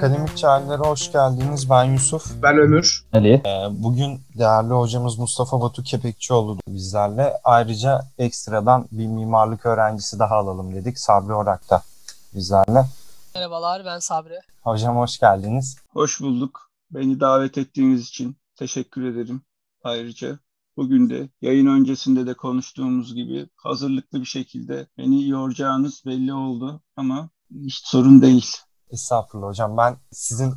Akademik Çağrılara hoş geldiniz. Ben Yusuf. Ben Ömür. Ali. Ee, Bugün değerli hocamız Mustafa Batu Kepekçioğlu bizlerle. Ayrıca ekstradan bir mimarlık öğrencisi daha alalım dedik. Sabri Orak da bizlerle. Merhabalar ben Sabri. Hocam hoş geldiniz. Hoş bulduk. Beni davet ettiğiniz için teşekkür ederim. Ayrıca bugün de yayın öncesinde de konuştuğumuz gibi hazırlıklı bir şekilde beni yoracağınız belli oldu ama hiç sorun değil. Estağfurullah hocam. Ben sizin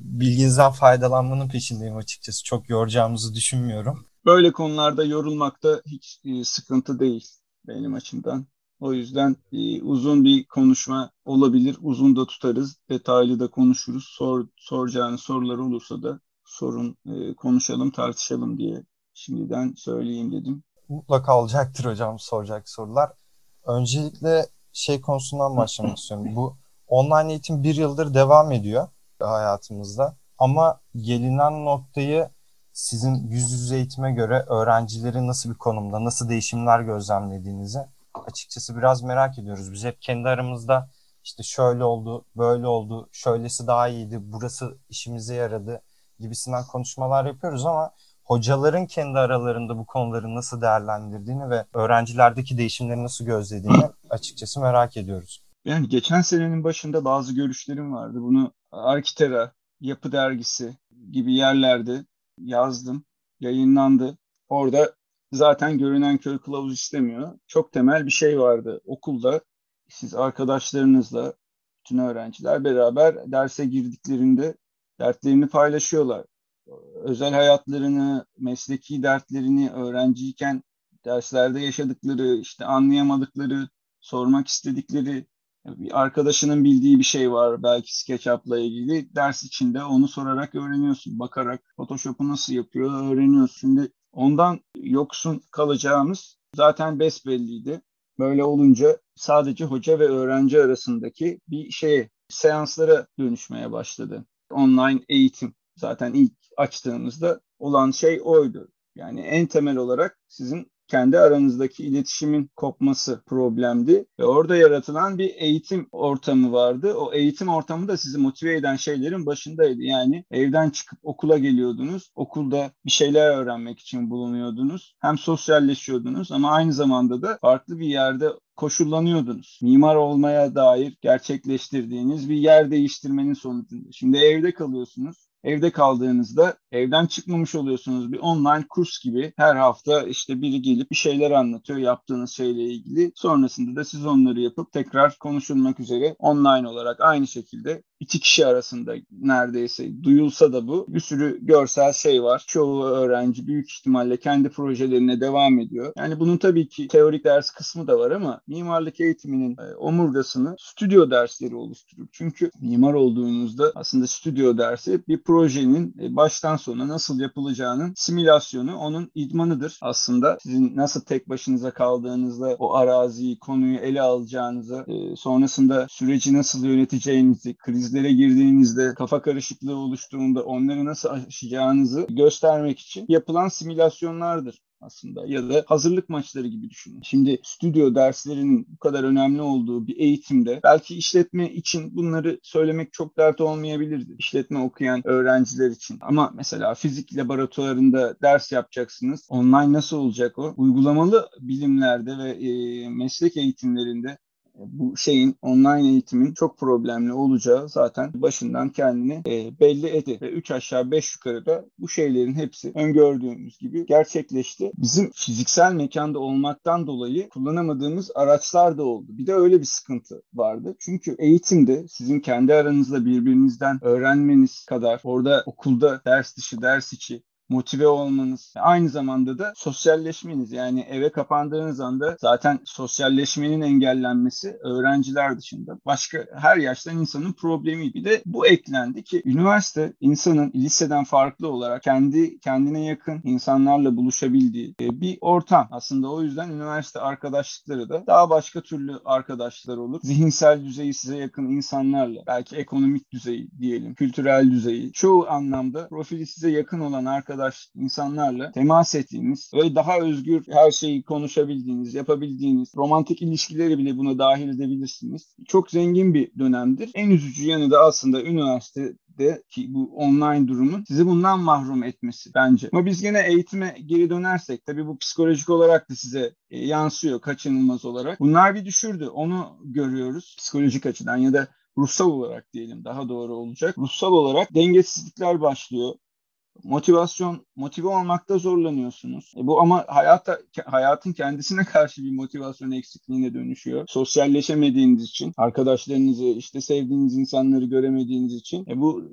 bilginizden faydalanmanın peşindeyim açıkçası. Çok yoracağımızı düşünmüyorum. Böyle konularda yorulmakta hiç e, sıkıntı değil benim açımdan. O yüzden e, uzun bir konuşma olabilir. Uzun da tutarız. Detaylı da konuşuruz. Sor, soracağınız sorular olursa da sorun, e, konuşalım, tartışalım diye şimdiden söyleyeyim dedim. Mutlaka olacaktır hocam soracak sorular. Öncelikle şey konusundan başlamak istiyorum. Bu online eğitim bir yıldır devam ediyor hayatımızda. Ama gelinen noktayı sizin yüz yüze eğitime göre öğrencileri nasıl bir konumda, nasıl değişimler gözlemlediğinizi açıkçası biraz merak ediyoruz. Biz hep kendi aramızda işte şöyle oldu, böyle oldu, şöylesi daha iyiydi, burası işimize yaradı gibisinden konuşmalar yapıyoruz ama hocaların kendi aralarında bu konuları nasıl değerlendirdiğini ve öğrencilerdeki değişimleri nasıl gözlediğini açıkçası merak ediyoruz. Yani geçen senenin başında bazı görüşlerim vardı. Bunu Arkitera, Yapı Dergisi gibi yerlerde yazdım, yayınlandı. Orada zaten görünen köy kılavuz istemiyor. Çok temel bir şey vardı. Okulda siz arkadaşlarınızla, bütün öğrenciler beraber derse girdiklerinde dertlerini paylaşıyorlar. Özel hayatlarını, mesleki dertlerini öğrenciyken derslerde yaşadıkları, işte anlayamadıkları, sormak istedikleri bir arkadaşının bildiği bir şey var belki SketchUp'la ilgili. Ders içinde onu sorarak öğreniyorsun. Bakarak Photoshop'u nasıl yapıyor öğreniyorsun. Şimdi ondan yoksun kalacağımız zaten besbelliydi. Böyle olunca sadece hoca ve öğrenci arasındaki bir şeye, seanslara dönüşmeye başladı. Online eğitim zaten ilk açtığımızda olan şey oydu. Yani en temel olarak sizin kendi aranızdaki iletişimin kopması problemdi ve orada yaratılan bir eğitim ortamı vardı. O eğitim ortamı da sizi motive eden şeylerin başındaydı. Yani evden çıkıp okula geliyordunuz. Okulda bir şeyler öğrenmek için bulunuyordunuz. Hem sosyalleşiyordunuz ama aynı zamanda da farklı bir yerde koşullanıyordunuz. Mimar olmaya dair gerçekleştirdiğiniz bir yer değiştirmenin sonucunda. Şimdi evde kalıyorsunuz. Evde kaldığınızda evden çıkmamış oluyorsunuz. Bir online kurs gibi her hafta işte biri gelip bir şeyler anlatıyor yaptığınız şeyle ilgili. Sonrasında da siz onları yapıp tekrar konuşulmak üzere online olarak aynı şekilde iki kişi arasında neredeyse duyulsa da bu bir sürü görsel şey var. Çoğu öğrenci büyük ihtimalle kendi projelerine devam ediyor. Yani bunun tabii ki teorik ders kısmı da var ama mimarlık eğitiminin e, omurgasını stüdyo dersleri oluşturur. Çünkü mimar olduğunuzda aslında stüdyo dersi bir projenin e, baştan sona nasıl yapılacağının simülasyonu, onun idmanıdır aslında. Sizin nasıl tek başınıza kaldığınızda o araziyi, konuyu ele alacağınızı, e, sonrasında süreci nasıl yöneteceğinizi, krizlere girdiğinizde, kafa karışıklığı oluştuğunda onları nasıl aşacağınızı göstermek için yapılan simülasyonlardır aslında ya da hazırlık maçları gibi düşünün. Şimdi stüdyo derslerinin bu kadar önemli olduğu bir eğitimde belki işletme için bunları söylemek çok dert olmayabilirdi. İşletme okuyan öğrenciler için. Ama mesela fizik laboratuvarında ders yapacaksınız. Online nasıl olacak o? Uygulamalı bilimlerde ve e, meslek eğitimlerinde bu şeyin online eğitimin çok problemli olacağı zaten başından kendini e, belli etti. Ve 3 aşağı 5 yukarıda bu şeylerin hepsi öngördüğümüz gibi gerçekleşti. Bizim fiziksel mekanda olmaktan dolayı kullanamadığımız araçlar da oldu. Bir de öyle bir sıkıntı vardı. Çünkü eğitimde sizin kendi aranızda birbirinizden öğrenmeniz kadar orada okulda ders dışı ders içi motive olmanız, aynı zamanda da sosyalleşmeniz. Yani eve kapandığınız anda zaten sosyalleşmenin engellenmesi öğrenciler dışında başka her yaştan insanın problemi. Bir de bu eklendi ki üniversite insanın liseden farklı olarak kendi kendine yakın insanlarla buluşabildiği e, bir ortam. Aslında o yüzden üniversite arkadaşlıkları da daha başka türlü arkadaşlar olur. Zihinsel düzeyi size yakın insanlarla, belki ekonomik düzeyi diyelim, kültürel düzeyi, çoğu anlamda profili size yakın olan arkadaşlar arkadaş insanlarla temas ettiğiniz ve daha özgür her şeyi konuşabildiğiniz, yapabildiğiniz, romantik ilişkileri bile buna dahil edebilirsiniz. Çok zengin bir dönemdir. En üzücü yanı da aslında üniversite ki bu online durumun sizi bundan mahrum etmesi bence. Ama biz yine eğitime geri dönersek tabii bu psikolojik olarak da size e, yansıyor kaçınılmaz olarak. Bunlar bir düşürdü. Onu görüyoruz psikolojik açıdan ya da ruhsal olarak diyelim daha doğru olacak. Ruhsal olarak dengesizlikler başlıyor motivasyon, motive olmakta zorlanıyorsunuz. E bu ama hayata, hayatın kendisine karşı bir motivasyon eksikliğine dönüşüyor. Sosyalleşemediğiniz için, arkadaşlarınızı, işte sevdiğiniz insanları göremediğiniz için e bu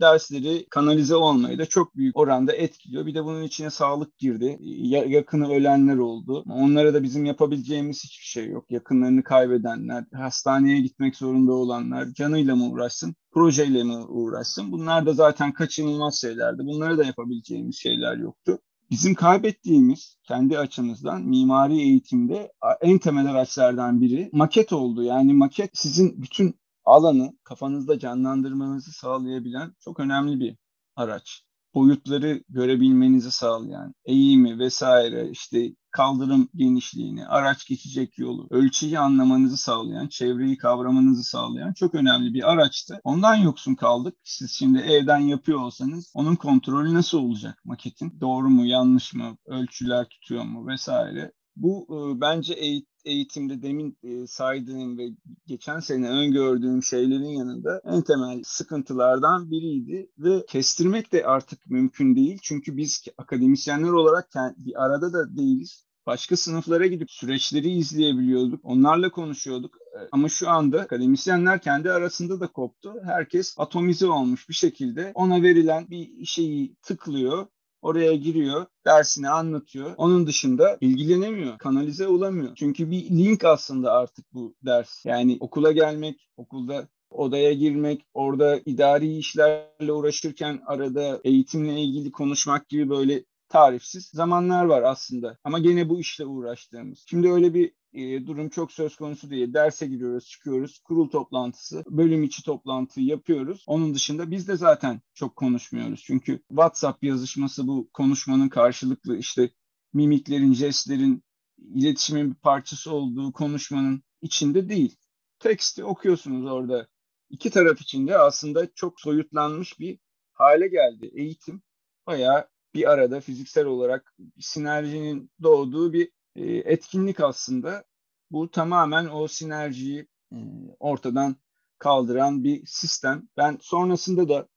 dersleri kanalize olmayı da çok büyük oranda etkiliyor. Bir de bunun içine sağlık girdi. Ya, yakını ölenler oldu. Onlara da bizim yapabileceğimiz hiçbir şey yok. Yakınlarını kaybedenler, hastaneye gitmek zorunda olanlar, canıyla mı uğraşsın? Projeyle mi uğraşsın? Bunlar da zaten kaçınılmaz şeylerdi. Bunları da yapabileceğimiz şeyler yoktu. Bizim kaybettiğimiz kendi açımızdan mimari eğitimde en temel araçlardan biri maket oldu. Yani maket sizin bütün alanı kafanızda canlandırmanızı sağlayabilen çok önemli bir araç boyutları görebilmenizi sağlayan eğimi vesaire işte kaldırım genişliğini, araç geçecek yolu, ölçüyü anlamanızı sağlayan, çevreyi kavramanızı sağlayan çok önemli bir araçtı. Ondan yoksun kaldık. Siz şimdi evden yapıyor olsanız onun kontrolü nasıl olacak maketin? Doğru mu, yanlış mı, ölçüler tutuyor mu vesaire. Bu e, bence eğit eğitimde demin e, saydığım ve geçen sene öngördüğüm şeylerin yanında en temel sıkıntılardan biriydi ve kestirmek de artık mümkün değil. Çünkü biz akademisyenler olarak bir arada da değiliz başka sınıflara gidip süreçleri izleyebiliyorduk. Onlarla konuşuyorduk. E, ama şu anda akademisyenler kendi arasında da koptu. Herkes atomize olmuş bir şekilde ona verilen bir şeyi tıklıyor Oraya giriyor, dersini anlatıyor. Onun dışında ilgilenemiyor, kanalize olamıyor. Çünkü bir link aslında artık bu ders. Yani okula gelmek, okulda odaya girmek, orada idari işlerle uğraşırken arada eğitimle ilgili konuşmak gibi böyle tarifsiz zamanlar var aslında. Ama gene bu işle uğraştığımız. Şimdi öyle bir e, durum çok söz konusu değil. Derse giriyoruz, çıkıyoruz, kurul toplantısı, bölüm içi toplantı yapıyoruz. Onun dışında biz de zaten çok konuşmuyoruz. Çünkü WhatsApp yazışması bu konuşmanın karşılıklı işte mimiklerin, jestlerin, iletişimin bir parçası olduğu konuşmanın içinde değil. Teksti okuyorsunuz orada. İki taraf içinde aslında çok soyutlanmış bir hale geldi. Eğitim bayağı bir arada fiziksel olarak sinerjinin doğduğu bir e, etkinlik aslında. Bu tamamen o sinerjiyi e, ortadan kaldıran bir sistem. Ben sonrasında da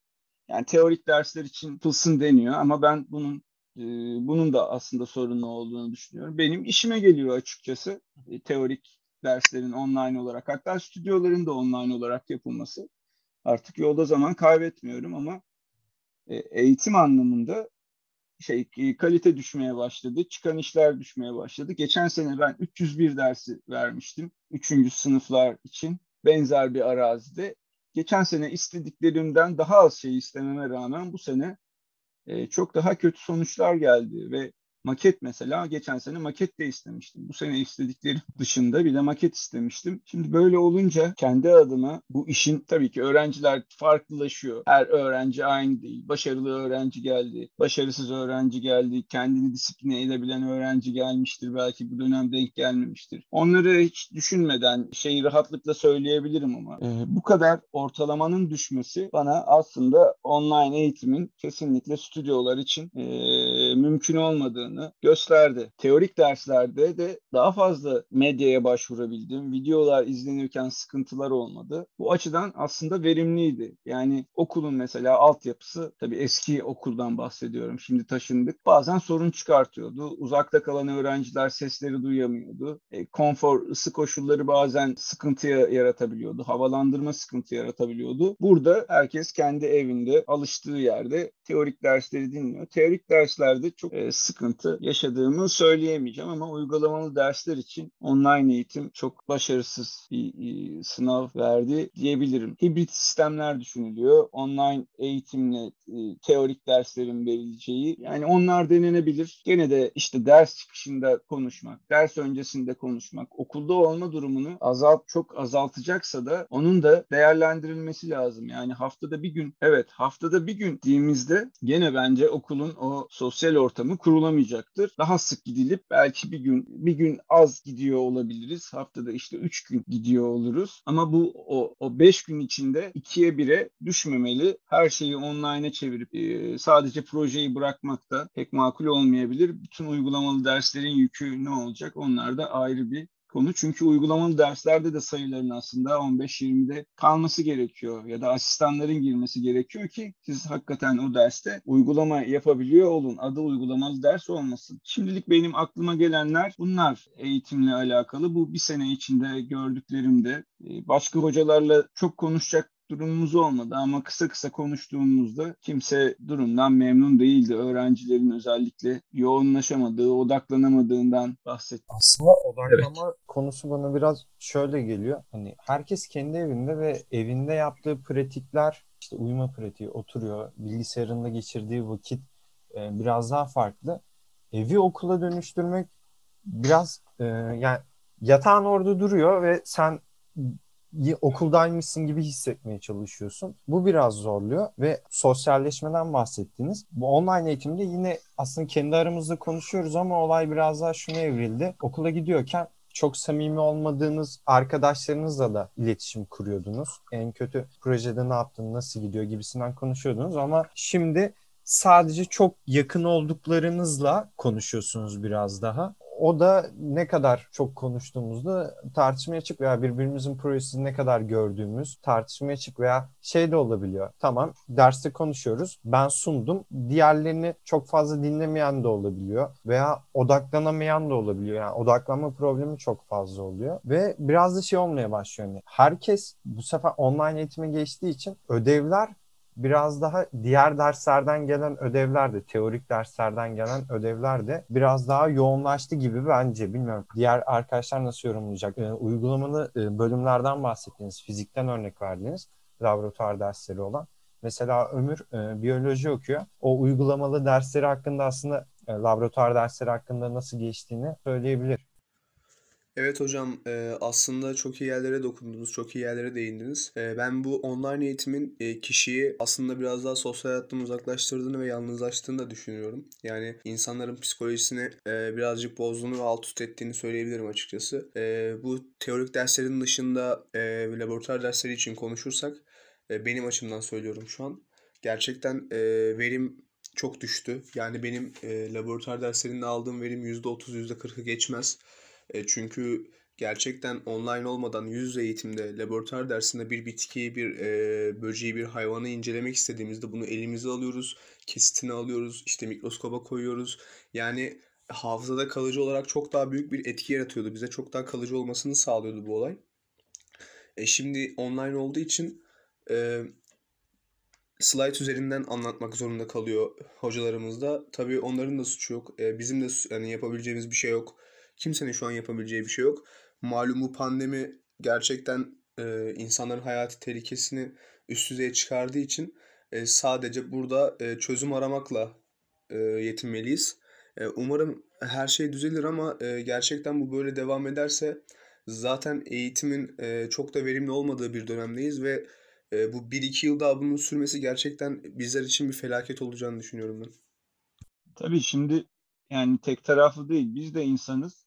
yani teorik dersler için yapılsın deniyor ama ben bunun e, bunun da aslında sorunlu olduğunu düşünüyorum. Benim işime geliyor açıkçası teorik derslerin online olarak hatta stüdyoların da online olarak yapılması. Artık yolda zaman kaybetmiyorum ama eğitim anlamında şey e, kalite düşmeye başladı. Çıkan işler düşmeye başladı. Geçen sene ben 301 dersi vermiştim. Üçüncü sınıflar için benzer bir arazide. Geçen sene istediklerimden daha az şey istememe rağmen bu sene e, çok daha kötü sonuçlar geldi ve Maket mesela geçen sene maket de istemiştim. Bu sene istediklerim dışında bir de maket istemiştim. Şimdi böyle olunca kendi adıma bu işin tabii ki öğrenciler farklılaşıyor. Her öğrenci aynı değil. Başarılı öğrenci geldi, başarısız öğrenci geldi, kendini disipline edebilen öğrenci gelmiştir. Belki bu dönem denk gelmemiştir. Onları hiç düşünmeden şeyi rahatlıkla söyleyebilirim ama e, bu kadar ortalamanın düşmesi bana aslında online eğitimin kesinlikle stüdyolar için e, mümkün olmadığını olmadığını gösterdi. Teorik derslerde de daha fazla medyaya başvurabildim. Videolar izlenirken sıkıntılar olmadı. Bu açıdan aslında verimliydi. Yani okulun mesela altyapısı tabii eski okuldan bahsediyorum. Şimdi taşındık. Bazen sorun çıkartıyordu. Uzakta kalan öğrenciler sesleri duyamıyordu. E, konfor, ısı koşulları bazen sıkıntıya yaratabiliyordu. Havalandırma sıkıntı yaratabiliyordu. Burada herkes kendi evinde alıştığı yerde teorik dersleri dinliyor. Teorik derslerde çok e, sıkıntı yaşadığımı söyleyemeyeceğim ama uygulamalı dersler için online eğitim çok başarısız bir e, sınav verdi diyebilirim. Hibrit sistemler düşünülüyor. Online eğitimle e, teorik derslerin verileceği. Yani onlar denenebilir. Gene de işte ders çıkışında konuşmak, ders öncesinde konuşmak, okulda olma durumunu azalt çok azaltacaksa da onun da değerlendirilmesi lazım. Yani haftada bir gün, evet haftada bir gün diğimizde gene bence okulun o sosyal ortamı kurulamayacaktır. Daha sık gidilip belki bir gün bir gün az gidiyor olabiliriz. Haftada işte üç gün gidiyor oluruz. Ama bu o, o beş gün içinde ikiye bire düşmemeli. Her şeyi online'a çevirip e, sadece projeyi bırakmak da pek makul olmayabilir. Bütün uygulamalı derslerin yükü ne olacak? Onlar da ayrı bir konu. Çünkü uygulamalı derslerde de sayıların aslında 15-20'de kalması gerekiyor ya da asistanların girmesi gerekiyor ki siz hakikaten o derste uygulama yapabiliyor olun. Adı uygulamalı ders olmasın. Şimdilik benim aklıma gelenler bunlar eğitimle alakalı. Bu bir sene içinde gördüklerimde başka hocalarla çok konuşacak durumumuz olmadı ama kısa kısa konuştuğumuzda kimse durumdan memnun değildi. Öğrencilerin özellikle yoğunlaşamadığı, odaklanamadığından bahsetti. Aslında odaklama evet. konusu bana biraz şöyle geliyor. Hani herkes kendi evinde ve evinde yaptığı pratikler işte uyuma pratiği oturuyor, bilgisayarında geçirdiği vakit e, biraz daha farklı. Evi okula dönüştürmek biraz e, yani yatağın orada duruyor ve sen okuldaymışsın gibi hissetmeye çalışıyorsun. Bu biraz zorluyor ve sosyalleşmeden bahsettiniz. Bu online eğitimde yine aslında kendi aramızda konuşuyoruz ama olay biraz daha şuna evrildi. Okula gidiyorken çok samimi olmadığınız arkadaşlarınızla da iletişim kuruyordunuz. En kötü projede ne yaptın, nasıl gidiyor gibisinden konuşuyordunuz ama şimdi sadece çok yakın olduklarınızla konuşuyorsunuz biraz daha o da ne kadar çok konuştuğumuzda tartışmaya açık veya birbirimizin projesini ne kadar gördüğümüz tartışmaya açık veya şey de olabiliyor. Tamam derste konuşuyoruz. Ben sundum. Diğerlerini çok fazla dinlemeyen de olabiliyor veya odaklanamayan da olabiliyor. Yani odaklanma problemi çok fazla oluyor ve biraz da şey olmaya başlıyor. Yani herkes bu sefer online eğitime geçtiği için ödevler biraz daha diğer derslerden gelen ödevler de, teorik derslerden gelen ödevler de biraz daha yoğunlaştı gibi bence. Bilmiyorum. Diğer arkadaşlar nasıl yorumlayacak? E, uygulamalı e, bölümlerden bahsettiniz, fizikten örnek verdiniz, laboratuvar dersleri olan. Mesela Ömür e, biyoloji okuyor. O uygulamalı dersleri hakkında aslında e, laboratuvar dersleri hakkında nasıl geçtiğini söyleyebilir. Evet hocam aslında çok iyi yerlere dokundunuz, çok iyi yerlere değindiniz. Ben bu online eğitimin kişiyi aslında biraz daha sosyal hayattan uzaklaştırdığını ve yalnızlaştığını da düşünüyorum. Yani insanların psikolojisini birazcık bozduğunu ve alt üst ettiğini söyleyebilirim açıkçası. Bu teorik derslerin dışında laboratuvar dersleri için konuşursak benim açımdan söylüyorum şu an. Gerçekten verim çok düştü. Yani benim laboratuvar derslerinde aldığım verim %30, %40'ı geçmez. E, çünkü gerçekten online olmadan yüz yüze eğitimde laboratuvar dersinde bir bitkiyi, bir e, böceği, bir hayvanı incelemek istediğimizde bunu elimize alıyoruz, kesitini alıyoruz, işte mikroskoba koyuyoruz. Yani hafızada kalıcı olarak çok daha büyük bir etki yaratıyordu. Bize çok daha kalıcı olmasını sağlıyordu bu olay. E şimdi online olduğu için e, slide üzerinden anlatmak zorunda kalıyor hocalarımız da. Tabii onların da suçu yok. E, bizim de yani yapabileceğimiz bir şey yok Kimsenin şu an yapabileceği bir şey yok. Malum bu pandemi gerçekten e, insanların hayati tehlikesini üst düzeye çıkardığı için e, sadece burada e, çözüm aramakla e, yetinmeliyiz. E, umarım her şey düzelir ama e, gerçekten bu böyle devam ederse zaten eğitimin e, çok da verimli olmadığı bir dönemdeyiz ve e, bu 1-2 yıl daha bunun sürmesi gerçekten bizler için bir felaket olacağını düşünüyorum ben. Tabii şimdi yani tek taraflı değil. Biz de insanız.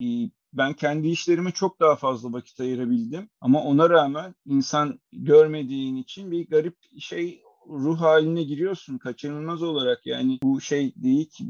Ben kendi işlerime çok daha fazla vakit ayırabildim. Ama ona rağmen insan görmediğin için bir garip şey ruh haline giriyorsun kaçınılmaz olarak yani bu şey değil ki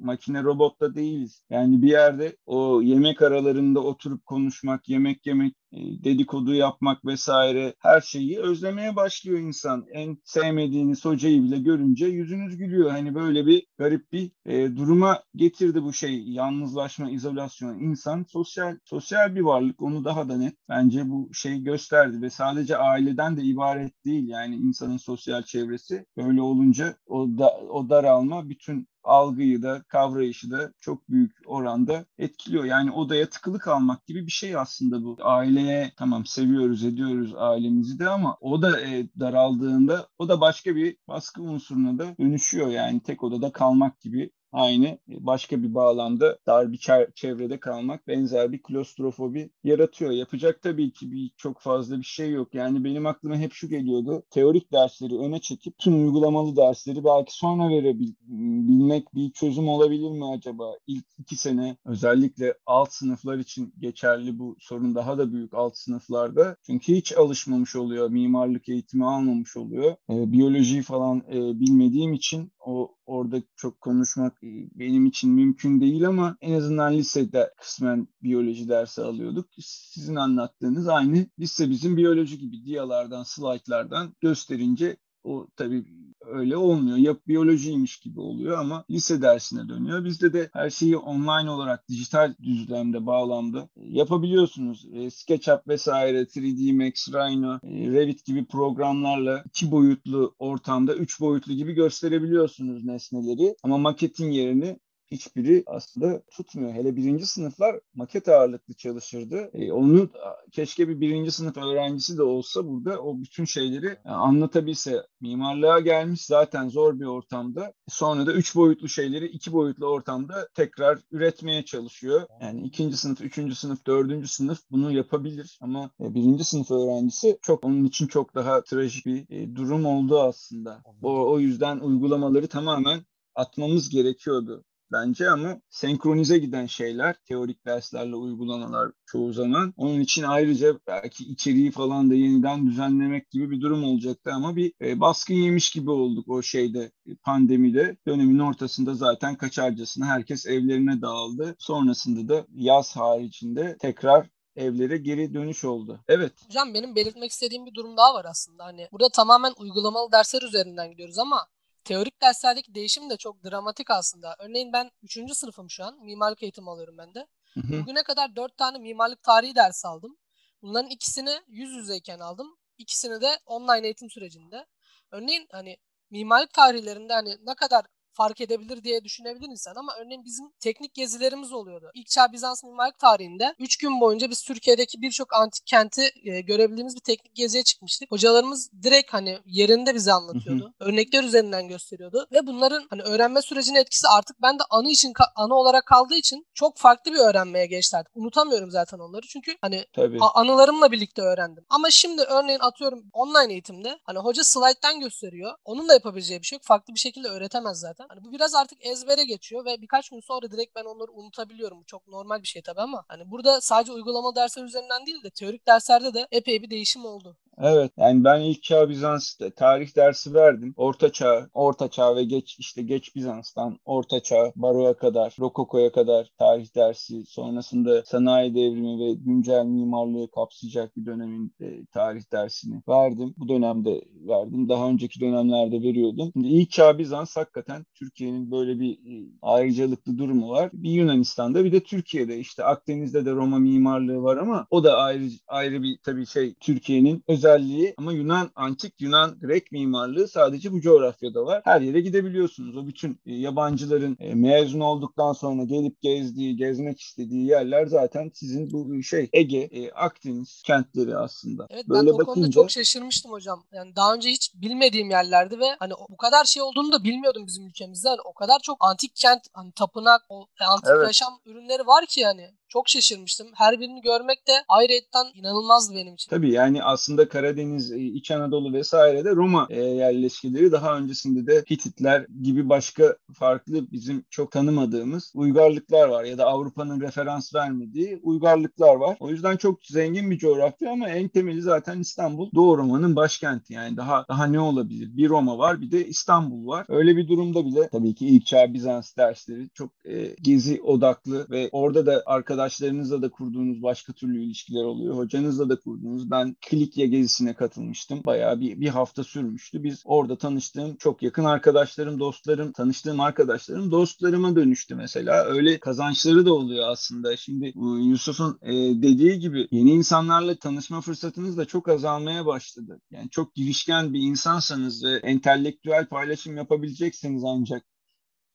makine robotta değiliz. Yani bir yerde o yemek aralarında oturup konuşmak, yemek yemek, dedikodu yapmak vesaire her şeyi özlemeye başlıyor insan. En sevmediğiniz hocayı bile görünce yüzünüz gülüyor. Hani böyle bir garip bir e, duruma getirdi bu şey yalnızlaşma, izolasyon. İnsan sosyal sosyal bir varlık. Onu daha da net bence bu şey gösterdi ve sadece aileden de ibaret değil yani insanın sosyal çevresi. Böyle olunca o da o daralma bütün algıyı da kavrayışı da çok büyük oranda etkiliyor. Yani odaya tıkılı kalmak gibi bir şey aslında bu. Aileye tamam seviyoruz ediyoruz ailemizi de ama o da e, daraldığında o da başka bir baskı unsuruna da dönüşüyor. Yani tek odada kalmak gibi aynı e, başka bir bağlamda dar bir çevrede kalmak benzer bir klostrofobi yaratıyor. Yapacak tabii ki bir çok fazla bir şey yok. Yani benim aklıma hep şu geliyordu. Teorik dersleri öne çekip tüm uygulamalı dersleri belki sonra verebilmek bir çözüm olabilir mi acaba? İlk iki sene özellikle alt sınıflar için geçerli bu sorun daha da büyük alt sınıflarda. Çünkü hiç alışmamış oluyor. Mimarlık eğitimi almamış oluyor. E, biyolojiyi falan e, bilmediğim için o orada çok konuşmak benim için mümkün değil ama en azından lisede kısmen biyoloji dersi alıyorduk. Sizin anlattığınız aynı lise bizim biyoloji gibi diyalardan, slaytlardan gösterince o tabii öyle olmuyor. Ya biyolojiymiş gibi oluyor ama lise dersine dönüyor. Bizde de her şeyi online olarak dijital düzlemde, bağlamda yapabiliyorsunuz. E, SketchUp vesaire, 3D Max, Rhino, e, Revit gibi programlarla iki boyutlu ortamda üç boyutlu gibi gösterebiliyorsunuz nesneleri. Ama maketin yerini hiçbiri aslında tutmuyor. Hele birinci sınıflar maket ağırlıklı çalışırdı. E, onu keşke bir birinci sınıf öğrencisi de olsa burada o bütün şeyleri e, anlatabilse. Mimarlığa gelmiş zaten zor bir ortamda. Sonra da üç boyutlu şeyleri iki boyutlu ortamda tekrar üretmeye çalışıyor. Yani ikinci sınıf, üçüncü sınıf, dördüncü sınıf bunu yapabilir. Ama e, birinci sınıf öğrencisi çok onun için çok daha trajik bir e, durum oldu aslında. O, o yüzden uygulamaları tamamen atmamız gerekiyordu bence ama senkronize giden şeyler teorik derslerle uygulanalar çoğu zaman. Onun için ayrıca belki içeriği falan da yeniden düzenlemek gibi bir durum olacaktı ama bir e, baskın yemiş gibi olduk o şeyde e, pandemide. Dönemin ortasında zaten kaçarcasına herkes evlerine dağıldı. Sonrasında da yaz haricinde tekrar evlere geri dönüş oldu. Evet. Hocam benim belirtmek istediğim bir durum daha var aslında. Hani burada tamamen uygulamalı dersler üzerinden gidiyoruz ama teorik derslerdeki değişim de çok dramatik aslında. Örneğin ben 3. sınıfım şu an. Mimarlık eğitimi alıyorum ben de. Hı hı. Bugüne kadar 4 tane mimarlık tarihi dersi aldım. Bunların ikisini yüz yüzeyken aldım. İkisini de online eğitim sürecinde. Örneğin hani mimarlık tarihlerinde hani ne kadar fark edebilir diye düşünebilir insan ama örneğin bizim teknik gezilerimiz oluyordu. İlk çağ Bizans mimarlık tarihinde 3 gün boyunca biz Türkiye'deki birçok antik kenti e, görebildiğimiz bir teknik geziye çıkmıştık. Hocalarımız direkt hani yerinde bize anlatıyordu. Hı hı. Örnekler üzerinden gösteriyordu ve bunların hani öğrenme sürecinin etkisi artık ben de anı için anı olarak kaldığı için çok farklı bir öğrenmeye geçti artık. Unutamıyorum zaten onları çünkü hani Tabii. anılarımla birlikte öğrendim. Ama şimdi örneğin atıyorum online eğitimde hani hoca slayttan gösteriyor. Onun da yapabileceği bir şey yok. Farklı bir şekilde öğretemez zaten. Hani bu biraz artık ezbere geçiyor ve birkaç gün sonra direkt ben onları unutabiliyorum. Bu çok normal bir şey tabii ama hani burada sadece uygulama dersler üzerinden değil de teorik derslerde de epey bir değişim oldu. Evet yani ben ilk çağ Bizans tarih dersi verdim. Orta çağ, orta çağ ve geç işte geç Bizans'tan orta çağ, baroya kadar, rokokoya kadar tarih dersi, sonrasında sanayi devrimi ve güncel mimarlığı kapsayacak bir dönemin e, tarih dersini verdim. Bu dönemde verdim. Daha önceki dönemlerde veriyordum. Şimdi ilk çağ Bizans hakikaten Türkiye'nin böyle bir e, ayrıcalıklı durumu var. Bir Yunanistan'da bir de Türkiye'de işte Akdeniz'de de Roma mimarlığı var ama o da ayrı ayrı bir tabii şey Türkiye'nin özel özelliği ama Yunan, antik Yunan, Grek mimarlığı sadece bu coğrafyada var. Her yere gidebiliyorsunuz. O bütün e, yabancıların e, mezun olduktan sonra gelip gezdiği, gezmek istediği yerler zaten sizin bu şey Ege, e, Akdeniz kentleri aslında. Evet Böyle ben o bakınca... konuda çok şaşırmıştım hocam. Yani daha önce hiç bilmediğim yerlerdi ve hani bu kadar şey olduğunu da bilmiyordum bizim ülkemizde. Hani o kadar çok antik kent, hani tapınak, o antik evet. yaşam ürünleri var ki yani. Çok şaşırmıştım. Her birini görmek de ayrıyetten inanılmazdı benim için. Tabii yani aslında Karadeniz, e, İç Anadolu vesairede Roma e, yerleşkeleri daha öncesinde de Hititler gibi başka farklı bizim çok tanımadığımız uygarlıklar var ya da Avrupa'nın referans vermediği uygarlıklar var. O yüzden çok zengin bir coğrafya ama en temeli zaten İstanbul. Doğu Roma'nın başkenti yani daha daha ne olabilir? Bir Roma var bir de İstanbul var. Öyle bir durumda bile tabii ki ilk çağ Bizans dersleri çok e, gezi odaklı ve orada da arkadaşlarınızla da kurduğunuz başka türlü ilişkiler oluyor. Hocanızla da kurduğunuz. Ben gezisi gezisine katılmıştım. Bayağı bir, bir hafta sürmüştü. Biz orada tanıştığım çok yakın arkadaşlarım, dostlarım, tanıştığım arkadaşlarım dostlarıma dönüştü mesela. Öyle kazançları da oluyor aslında. Şimdi Yusuf'un e, dediği gibi yeni insanlarla tanışma fırsatınız da çok azalmaya başladı. Yani çok girişken bir insansanız ve entelektüel paylaşım yapabilecekseniz ancak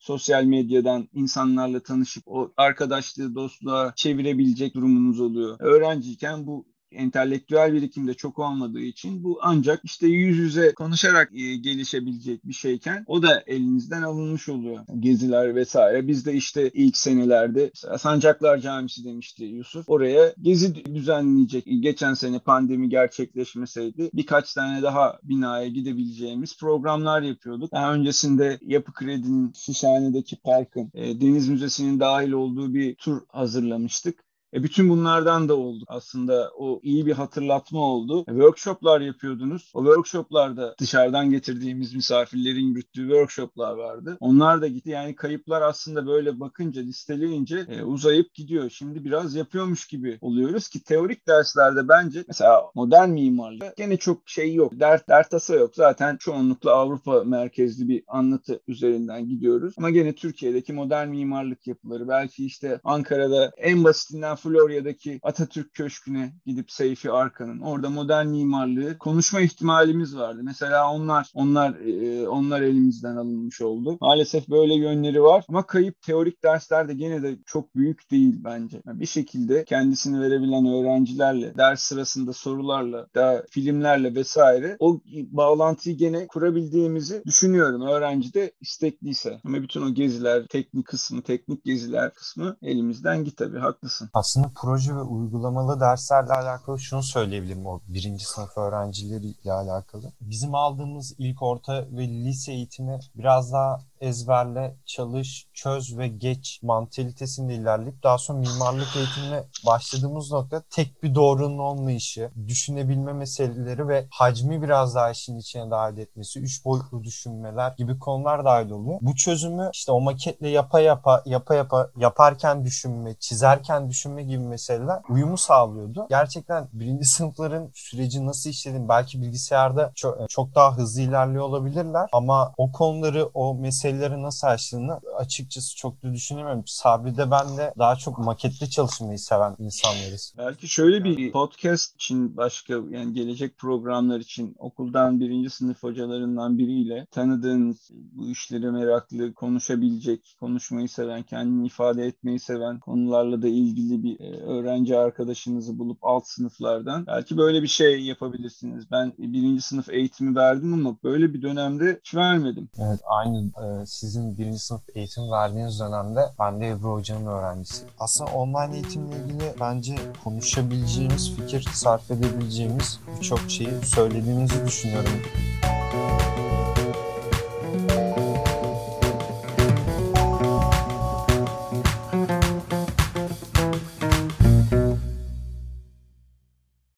sosyal medyadan insanlarla tanışıp o arkadaşlığı, dostluğa çevirebilecek durumunuz oluyor. Öğrenciyken bu entelektüel birikim de çok olmadığı için bu ancak işte yüz yüze konuşarak e, gelişebilecek bir şeyken o da elinizden alınmış oluyor. Geziler vesaire. Biz de işte ilk senelerde Sancaklar Camisi demişti Yusuf. Oraya gezi düzenleyecek. Geçen sene pandemi gerçekleşmeseydi birkaç tane daha binaya gidebileceğimiz programlar yapıyorduk. Daha öncesinde Yapı Kredi'nin Şişhane'deki parkın e, Deniz Müzesi'nin dahil olduğu bir tur hazırlamıştık. E bütün bunlardan da oldu. Aslında o iyi bir hatırlatma oldu. E, workshoplar yapıyordunuz. O workshoplarda dışarıdan getirdiğimiz misafirlerin yürüttüğü workshoplar vardı. Onlar da gitti. Yani kayıplar aslında böyle bakınca, listeleyince e, uzayıp gidiyor. Şimdi biraz yapıyormuş gibi oluyoruz ki teorik derslerde bence mesela modern mimarlık gene çok şey yok. Dert, dert tasa yok. Zaten çoğunlukla Avrupa merkezli bir anlatı üzerinden gidiyoruz. Ama gene Türkiye'deki modern mimarlık yapıları belki işte Ankara'da en basitinden Florya'daki Atatürk Köşkü'ne gidip Seyfi Arkan'ın orada modern mimarlığı konuşma ihtimalimiz vardı. Mesela onlar onlar e, onlar elimizden alınmış oldu. Maalesef böyle yönleri var ama kayıp teorik dersler de gene de çok büyük değil bence. Bir şekilde kendisini verebilen öğrencilerle, ders sırasında sorularla, da filmlerle vesaire o bağlantıyı gene kurabildiğimizi düşünüyorum. Öğrenci de istekliyse. Ama bütün o geziler, teknik kısmı, teknik geziler kısmı elimizden git tabii haklısın. Aslında proje ve uygulamalı derslerle alakalı şunu söyleyebilirim o birinci sınıf öğrencileriyle alakalı. Bizim aldığımız ilk orta ve lise eğitimi biraz daha ezberle, çalış, çöz ve geç mantalitesinde ilerleyip daha sonra mimarlık eğitimine başladığımız nokta tek bir doğrunun olmayışı, düşünebilme meseleleri ve hacmi biraz daha işin içine dahil etmesi, üç boyutlu düşünmeler gibi konular dahil oluyor. Bu çözümü işte o maketle yapa yapa, yapa yapa, yaparken düşünme, çizerken düşünme gibi meseleler uyumu sağlıyordu. Gerçekten birinci sınıfların süreci nasıl işlediğini belki bilgisayarda çok, çok daha hızlı ilerliyor olabilirler ama o konuları, o mesele meseleleri nasıl açtığını açıkçası çok da düşünemiyorum. Sabri'de ben de daha çok maketli çalışmayı seven insanlarız. Belki şöyle bir podcast için başka yani gelecek programlar için okuldan birinci sınıf hocalarından biriyle tanıdığınız bu işlere meraklı, konuşabilecek, konuşmayı seven, kendini ifade etmeyi seven konularla da ilgili bir e, öğrenci arkadaşınızı bulup alt sınıflardan belki böyle bir şey yapabilirsiniz. Ben birinci sınıf eğitimi verdim ama böyle bir dönemde hiç vermedim. Evet aynı e, sizin birinci sınıf eğitim verdiğiniz dönemde ben de Ebru Hoca'nın öğrencisi. Aslında online eğitimle ilgili bence konuşabileceğimiz, fikir sarf edebileceğimiz birçok şeyi söylediğinizi düşünüyorum.